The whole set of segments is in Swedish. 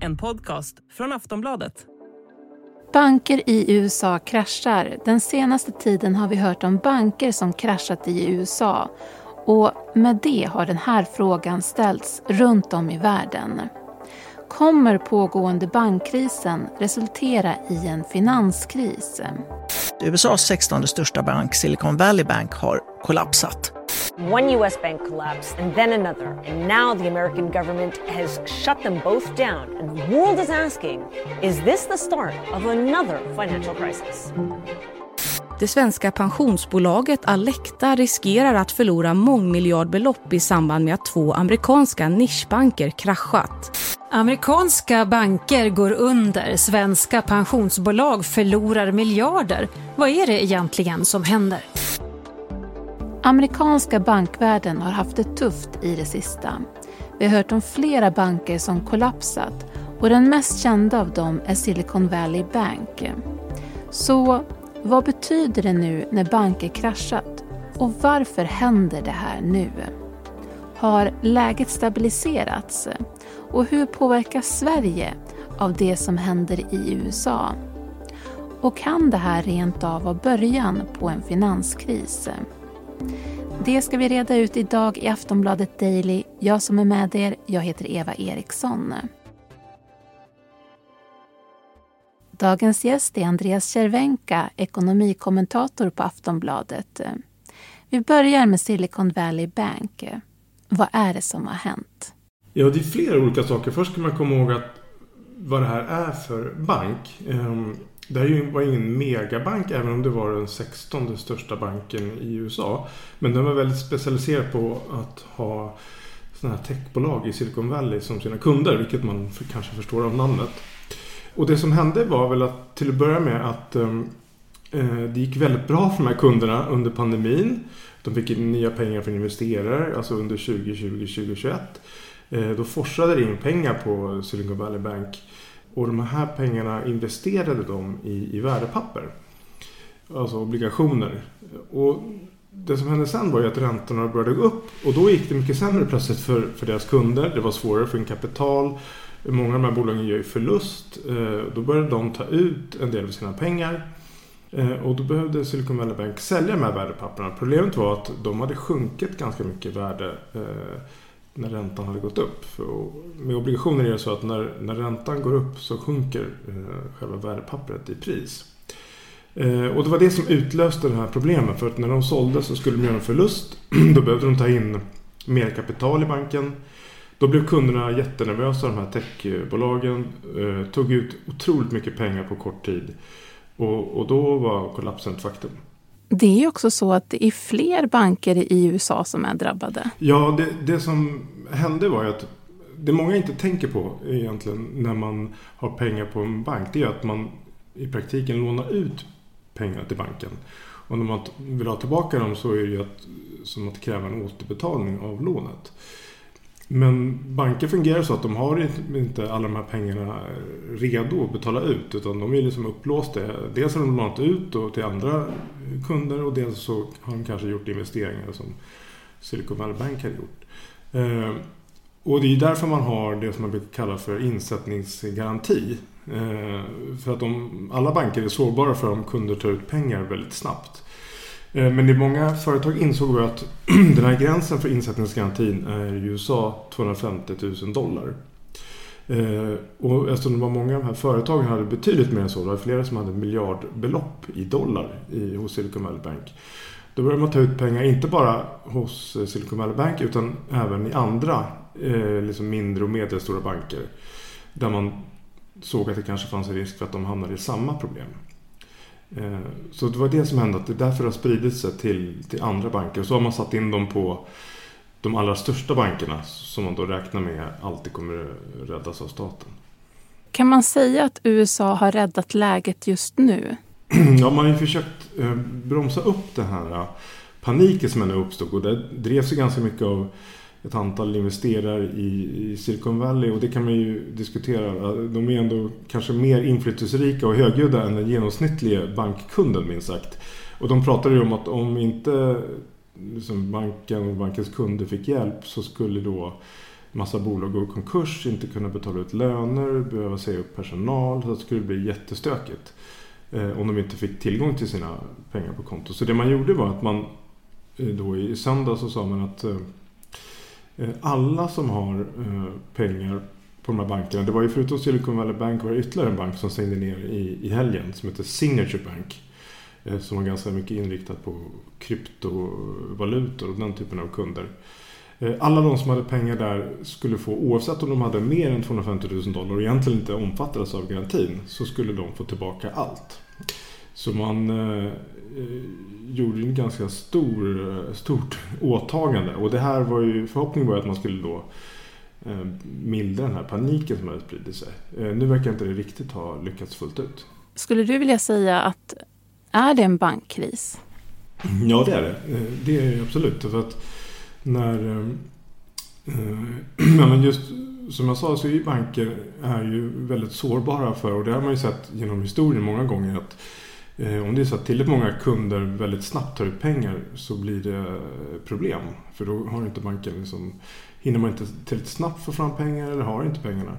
En podcast från Aftonbladet. Banker i USA kraschar. Den senaste tiden har vi hört om banker som kraschat i USA. Och med det har den här frågan ställts runt om i världen. Kommer pågående bankkrisen resultera i en finanskris? USAs 16 största bank, Silicon Valley Bank, har kollapsat. One US bank collapsed and then another, and now the American government has shut them both down. And the world is asking is this the start of another financial crisis? Det svenska pensionsbolaget Alecta riskerar att förlora mångmiljardbelopp i samband med att två amerikanska nischbanker kraschat. Amerikanska banker går under, svenska pensionsbolag förlorar miljarder. Vad är det egentligen som händer? Amerikanska bankvärlden har haft det tufft i det sista. Vi har hört om flera banker som kollapsat och den mest kända av dem är Silicon Valley Bank. Så vad betyder det nu när banker kraschat och varför händer det här nu? Har läget stabiliserats? Och hur påverkas Sverige av det som händer i USA? Och kan det här rent av vara början på en finanskris? Det ska vi reda ut idag i Aftonbladet Daily. Jag som är med er, jag heter Eva Eriksson. Dagens gäst är Andreas Cervenka, ekonomikommentator på Aftonbladet. Vi börjar med Silicon Valley Bank. Vad är det som har hänt? Ja, det är flera olika saker. Först ska man komma ihåg att vad det här är för bank. Ehm, det här var ingen megabank även om det var den 16 största banken i USA. Men den var väldigt specialiserad på att ha sådana här techbolag i Silicon Valley som sina kunder, vilket man kanske förstår av namnet. Och det som hände var väl att till att börja med att ehm, eh, det gick väldigt bra för de här kunderna under pandemin. De fick in nya pengar från investerare, alltså under 2020-2021. Eh, då forsade det in pengar på Silicon Valley Bank och de här pengarna investerade de i, i värdepapper. Alltså obligationer. Och det som hände sen var ju att räntorna började gå upp. Och då gick det mycket sämre plötsligt för, för deras kunder. Det var svårare för en kapital. Många av de här bolagen gör ju förlust. Eh, då började de ta ut en del av sina pengar. Eh, och då behövde Silicon Valley Bank sälja de här värdepapperna. Problemet var att de hade sjunkit ganska mycket i värde eh, när räntan hade gått upp. För med obligationer är det så att när, när räntan går upp så sjunker eh, själva värdepappret i pris. Eh, och det var det som utlöste det här problemet. För att när de sålde så skulle de göra en förlust. Då behövde de ta in mer kapital i banken. Då blev kunderna jättenervösa, de här techbolagen. Eh, tog ut otroligt mycket pengar på kort tid. Och, och då var kollapsen ett faktum. Det är också så att det är fler banker i USA som är drabbade. Ja, det, det som hände var ju att det många inte tänker på egentligen när man har pengar på en bank. Det är att man i praktiken lånar ut pengar till banken. Och när man vill ha tillbaka dem så är det ju att, som att kräva en återbetalning av lånet. Men banker fungerar så att de har inte alla de här pengarna redo att betala ut utan de är liksom upplåsta. Dels har de lånat ut till andra kunder och dels så har de kanske gjort investeringar som Silicon Valley Bank har gjort. Eh, och det är därför man har det som man brukar kalla för insättningsgaranti. Eh, för att de, alla banker är sårbara för om kunder tar ut pengar väldigt snabbt. Eh, men det många företag insåg att den här gränsen för insättningsgarantin är i USA 250 000 dollar. Eh, och eftersom det var många av de här företagen hade betydligt mer än så, det var flera som hade miljardbelopp i dollar i, hos Silicon Valley Bank. Då började man ta ut pengar, inte bara hos eh, Silicon Valley Bank utan även i andra eh, liksom mindre och medelstora banker. Där man såg att det kanske fanns en risk för att de hamnade i samma problem. Eh, så det var det som hände, att det är därför det har spridit sig till, till andra banker. Och så har man satt in dem på de allra största bankerna som man då räknar med alltid kommer räddas av staten. Kan man säga att USA har räddat läget just nu? Ja, man har ju försökt eh, bromsa upp den här eh, paniken som ändå uppstod och det drevs ju ganska mycket av ett antal investerare i, i, Silicon Valley och det kan man ju diskutera. De är ändå kanske mer inflytelserika och högljudda än den genomsnittliga bankkunden minst sagt. Och de pratade ju om att om inte liksom banken och bankens kunder fick hjälp så skulle då massa bolag gå i konkurs, inte kunna betala ut löner, behöva säga upp personal. Så det skulle bli jättestökigt eh, om de inte fick tillgång till sina pengar på konto. Så det man gjorde var att man eh, då i söndag så sa man att eh, Eh, alla som har eh, pengar på de här bankerna. Det var ju förutom Silicon Valley Bank var det ytterligare en bank som stängde ner i, i helgen som heter Signature Bank. Eh, som var ganska mycket inriktad på kryptovalutor och den typen av kunder. Alla de som hade pengar där skulle få, oavsett om de hade mer än 250 000 dollar och egentligen inte omfattades av garantin, så skulle de få tillbaka allt. Så man eh, eh gjorde en ganska stor, eh, stort åtagande. Och det här var ju, förhoppningen var att man skulle då eh, mildra den här paniken som hade spridit sig. Eh, nu verkar inte det riktigt ha lyckats fullt ut. Skulle du vilja säga att är det en bankkris? Ja, det är det. Det är det absolut. För att när... Eh, eh men just som jag sa så är ju banker är ju väldigt sårbara för och det har man ju sett genom historien många gånger att eh, Eh, om det är så att tillräckligt många kunder väldigt snabbt tar ut pengar så blir det eh, problem. För då har inte banken liksom, hinner man inte tillräckligt snabbt få fram pengar eller har inte pengarna.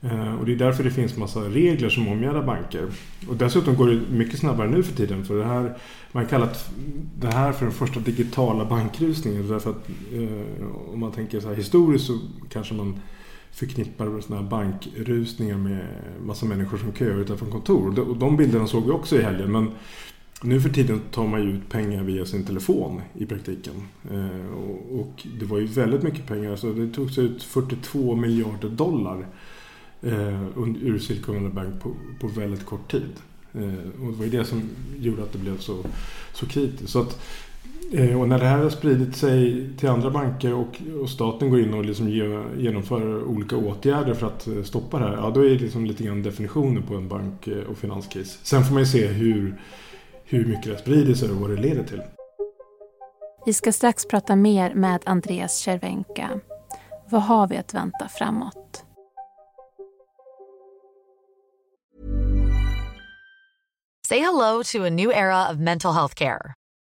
Eh, och det är därför det finns massa regler som omgärdar banker. Och dessutom går det mycket snabbare nu för tiden. För det här, man kallar det här för den första digitala bankrusningen. Därför att eh, om man tänker så här historiskt så kanske man förknippar sådana här bankrusningar med massa människor som köar utanför kontor. Och de bilderna såg vi också i helgen. Men nu för tiden tar man ju ut pengar via sin telefon i praktiken. Eh, och det var ju väldigt mycket pengar. Så det togs ut 42 miljarder dollar eh, ur Silicon Valley Bank på, väldigt kort tid. Eh, och det var ju det som gjorde att det blev så, så kritiskt. Så att, och när det här har spridit sig till andra banker och, och staten går in och liksom ge, genomför olika åtgärder för att eh, stoppa det här. Ja, då är det liksom lite grann definitionen på en bank eh, och finanskris. Sen får man ju se hur, hur mycket det sprider sig och vad det leder till. Vi ska strax prata mer med Andreas Cervenka. Vad har vi att vänta framåt? Say hello to a new era of mental health care.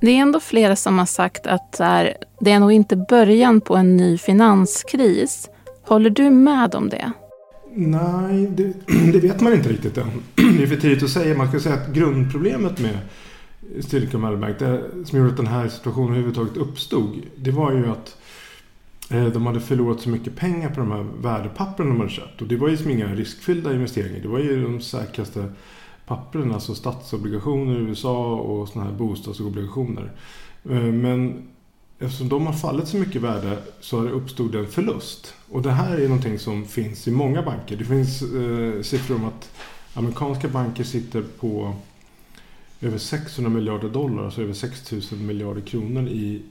Det är ändå flera som har sagt att det är nog inte början på en ny finanskris. Håller du med om det? Nej, det, det, vet man inte riktigt än. Det är för tidigt att säga. Man ska säga att grundproblemet med Silicon Valley Bank, det som gjorde att den här situationen överhuvudtaget uppstod, det var ju att eh, de hade förlorat så mycket pengar på de här värdepapperna de hade köpt. Och det var ju som inga riskfyllda investeringar. Det var ju de säkraste pappren, alltså statsobligationer i USA och sådana här bostadsobligationer. Eh, men eftersom de har fallit så mycket i värde så har det uppstått en förlust. Och det här är någonting som finns i många banker. Det finns eh, siffror om att amerikanska banker sitter på över 600 miljarder dollar, alltså över 6000 miljarder kronor i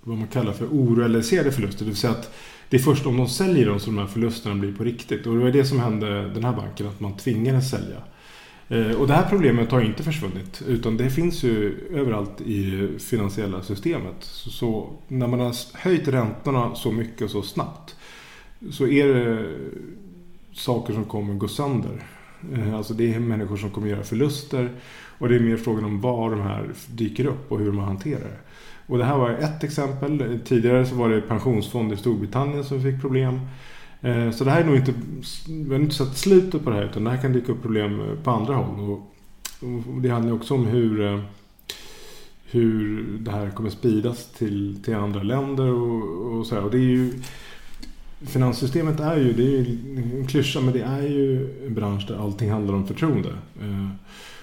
vad man kallar för orealiserade förluster. Det vill säga att det är först om de säljer dem som de här förlusterna blir på riktigt. Och det var det som hände den här banken, att man tvingades sälja. Eh, och det här problemet har inte försvunnit utan det finns ju överallt i finansiella systemet. Så, när man har höjt räntorna så mycket och så snabbt så är det saker som kommer gå sönder. Eh, alltså det är människor som kommer göra förluster och det är mer frågan om var de här dyker upp och hur man hanterar det. Och det här var ett exempel. Tidigare så var det pensionsfonder i Storbritannien som fick problem. Eh, så det här är nog inte, vi har inte sett slutet på det här utan det här kan dyka upp problem eh, på andra håll. Och, det handlar också om hur, eh, hur det här kommer spridas till, till andra länder och, och så här. Och det är ju, finanssystemet är ju, det är ju en klyscha, men det är ju en bransch där allting handlar om förtroende.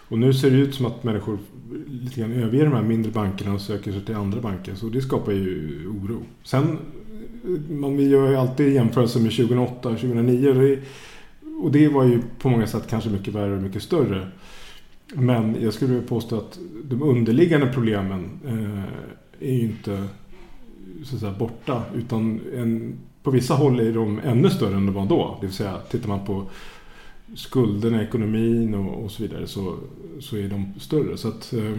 Och nu ser det ut som att människor lite grann överger de här mindre bankerna och söker sig till andra banker. Så det skapar ju oro. Sen, man gör ju alltid jämförelser med 2008 och 2009. Och det var ju på många sätt kanske mycket värre och mycket större. Men jag skulle vilja påstå att de underliggande problemen eh, är ju inte så att säga, borta. Utan en, på vissa håll är de ännu större än de var då. Det vill säga, tittar man på skulderna, ekonomin och, och så vidare så, så är de större. Så att eh,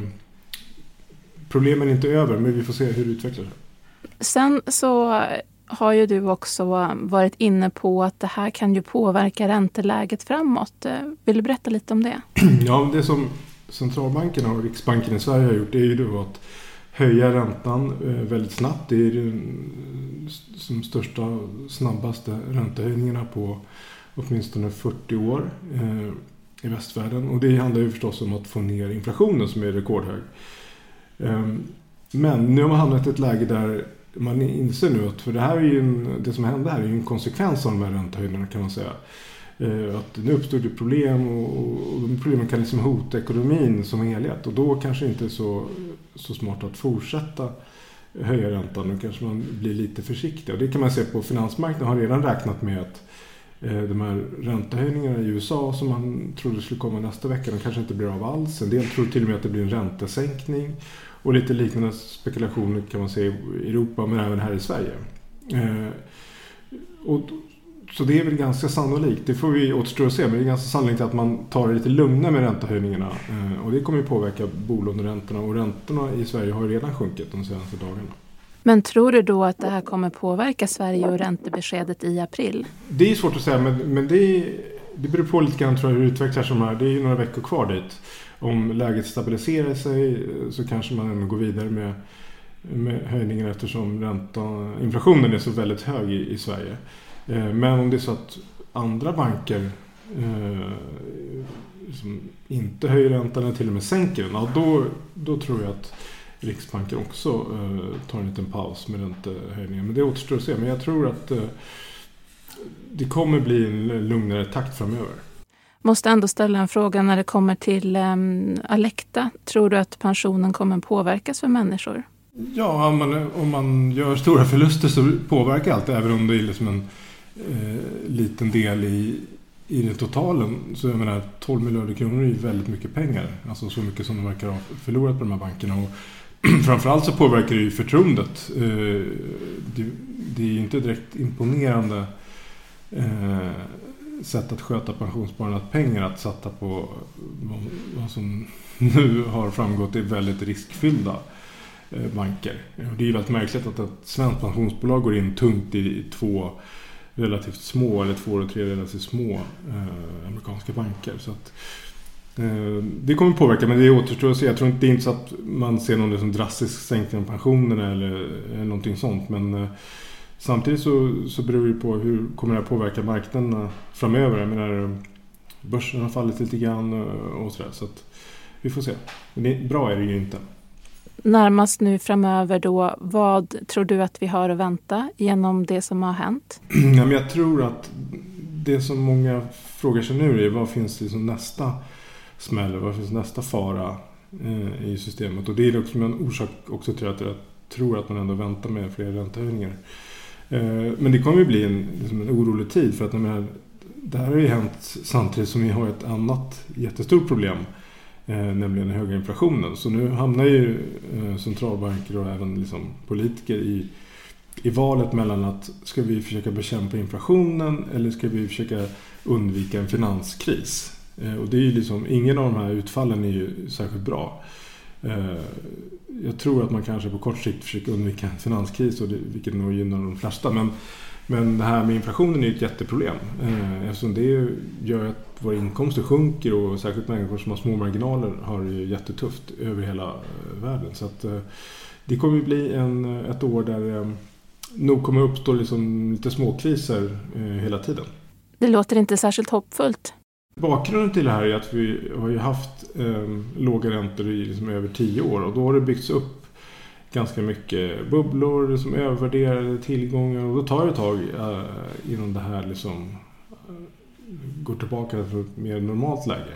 problemen är inte över, men vi får se hur det utvecklar sig. Sen så har ju du också varit inne på att det här kan ju påverka ränteläget framåt. Eh, vill du berätta lite om det? Ja, det som centralbankerna och Riksbanken i Sverige har gjort det är ju då att höja räntan eh, väldigt snabbt. Det är de största, snabbaste räntehöjningarna på åtminstone 40 år eh, i västvärlden. Och det handlar ju förstås om att få ner inflationen som är rekordhög. Ehm, men nu har man hamnat i ett läge där man inser nu att, för det här är ju en, det som hände här är ju en konsekvens av de här räntehöjningarna kan man säga. Eh, att nu uppstod det problem och, och de problemen kan liksom hota ekonomin som helhet. Och då kanske det inte är så, så smart att fortsätta höja räntan. Då kanske man blir lite försiktig. Och det kan man se på finansmarknaden har redan räknat med att eh, de här räntehöjningarna i USA som man trodde skulle komma nästa vecka, de kanske inte blir av alls. En del tror till och med att det blir en räntesänkning. Och lite liknande spekulationer kan man se i Europa men även här i Sverige. Eh, och, så det är väl ganska sannolikt, det får vi återstå att se, men det är ganska sannolikt att man tar det lite lugnare med räntehöjningarna. Eh, och det kommer ju påverka bolåneräntorna och räntorna i Sverige har ju redan sjunkit de senaste dagarna. Men tror du då att det här kommer påverka Sverige och räntebeskedet i april? Det är svårt att säga, men, men det, det beror på lite grann tror jag, hur det utvecklar sig. Det är ju några veckor kvar dit om läget stabiliserar sig eh, så kanske man ändå går vidare med, med höjningen eftersom räntan, inflationen är så väldigt hög i, i Sverige. Eh, men om det är så att andra banker eh, som inte höjer räntan eller till och med sänker den, ja, då, då tror jag att Riksbanken också eh, tar en liten paus med räntehöjningen. Men det återstår att se. Men jag tror att eh, det kommer bli en lugnare takt framöver. Måste ändå ställa en fråga när det kommer till ehm, um, Alecta. Tror du att pensionen kommer påverkas för människor? Ja, om man, om man gör stora förluster så påverkar allt, även om det är liksom en eh, liten del i, i den totalen. Så jag menar, 12 miljarder kronor är ju väldigt mycket pengar. Alltså så mycket som de verkar ha förlorat på de här bankerna. Och framförallt så påverkar det ju förtroendet. Eh, det, det, är ju inte direkt imponerande eh, sätt att sköta pensionssparandet pengar att sätta på vad som nu har framgått är väldigt riskfyllda eh, banker. banker. Det är ju väldigt märkligt att ett svenskt pensionsbolag går in tungt i två relativt små, eller två eller tre relativt små eh, amerikanska banker. Så att, eh, det kommer påverka, men det återstår att se. Jag tror inte det är inte så att man ser någon liksom drastisk sänkning av pensionerna eller, eller någonting sånt. Men eh, Samtidigt så, så beror det på hur kommer det här påverka marknaderna framöver. Jag menar, börsen har fallit lite grann och sådär. Så att vi får se. Men bra är det ju inte. Närmast nu framöver då, vad tror du att vi har att vänta genom det som har hänt? Ja, men jag tror att det som många frågar sig nu är vad finns det som nästa smäll? Vad finns nästa fara eh, i systemet? Och det är också en orsak också till att jag tror att man ändå väntar med fler räntehöjningar. Eh, men det kommer ju bli en, liksom en orolig tid för att menar, det här har ju hänt samtidigt som vi har ett annat jättestort problem. Eh, nämligen den höga inflationen. Så nu hamnar ju eh, centralbanker och även liksom politiker i, i valet mellan att ska vi försöka bekämpa inflationen eller ska vi försöka undvika en finanskris. Eh, och det är ju liksom, ingen av de här utfallen är ju särskilt bra. Eh, jag tror att man kanske på kort sikt försöker undvika en finanskris, och det, vilket nog gynnar de flesta. Men, men det här med inflationen är ett jätteproblem. Eh, eftersom det gör att våra inkomster sjunker och särskilt människor som har små marginaler har det jättetufft över hela eh, världen. Så att, det kommer ju bli en, ett år där det nog kommer uppstå liksom lite småkriser hela tiden. Det låter inte särskilt hoppfullt. Bakgrunden till det här är att vi har ju haft eh, låga räntor i liksom över tio år och då har det byggts upp ganska mycket bubblor, som övervärderade tillgångar och då tar det ett tag eh, innan det här liksom eh, går tillbaka till ett mer normalt läge.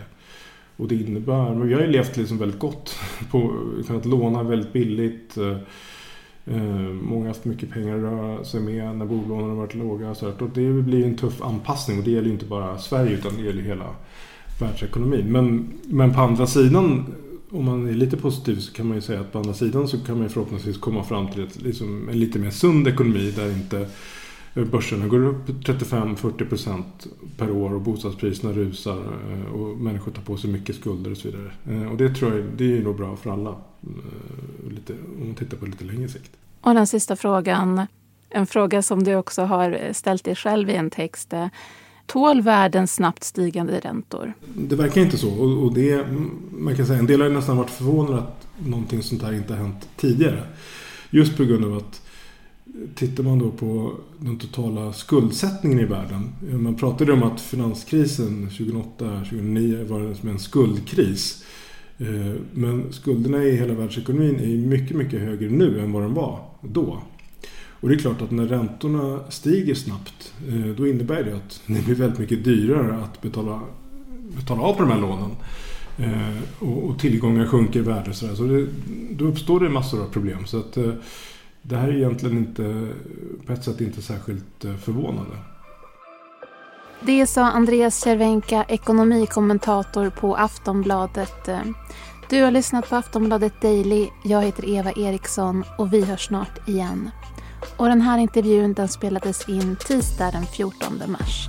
Och det innebär, men vi har ju levt liksom väldigt gott på kunnat låna väldigt billigt. Eh, eh, många har haft mycket pengar att röra sig med när bolånen har varit låga. Så och det blir en tuff anpassning och det gäller ju inte bara Sverige utan det gäller hela världsekonomin. Men, men på andra sidan, om man är lite positiv så kan man ju säga att på andra sidan så kan man ju förhoppningsvis komma fram till ett, liksom, en lite mer sund ekonomi där inte Börserna går upp 35-40% per år och bostadspriserna rusar eh, och människor tar på sig mycket skulder och så vidare. Eh, och det tror jag det är nog bra för alla eh, lite, om man tittar på lite längre sikt. Och den sista frågan, en fråga som du också har ställt dig själv i en text. Tål världens snabbt stigande räntor? Det verkar inte så. Och, det, man kan säga, en del har nästan varit förvånade att någonting sånt här inte har hänt tidigare. Just på grund av att Tittar man då på den totala skuldsättningen i världen. Man pratade om att finanskrisen 2008-2009 var som en skuldkris. Eh, men skulderna i hela världsekonomin är mycket, mycket högre nu än vad de var då. Och det är klart att när räntorna stiger snabbt eh, då innebär det att det blir väldigt mycket dyrare att betala, betala av på de här lånen. Eh, och, tillgångar sjunker i värde. Så, så det, då uppstår det massor av problem. Så att, det här är egentligen inte, på ett sätt inte särskilt eh, förvånande. Det sa Andreas Cervenka, ekonomikommentator på Aftonbladet. Du har lyssnat på Aftonbladet Daily. Jag heter Eva Eriksson och vi hörs snart igen. Och den här intervjun den spelades in tisdag den 14 mars.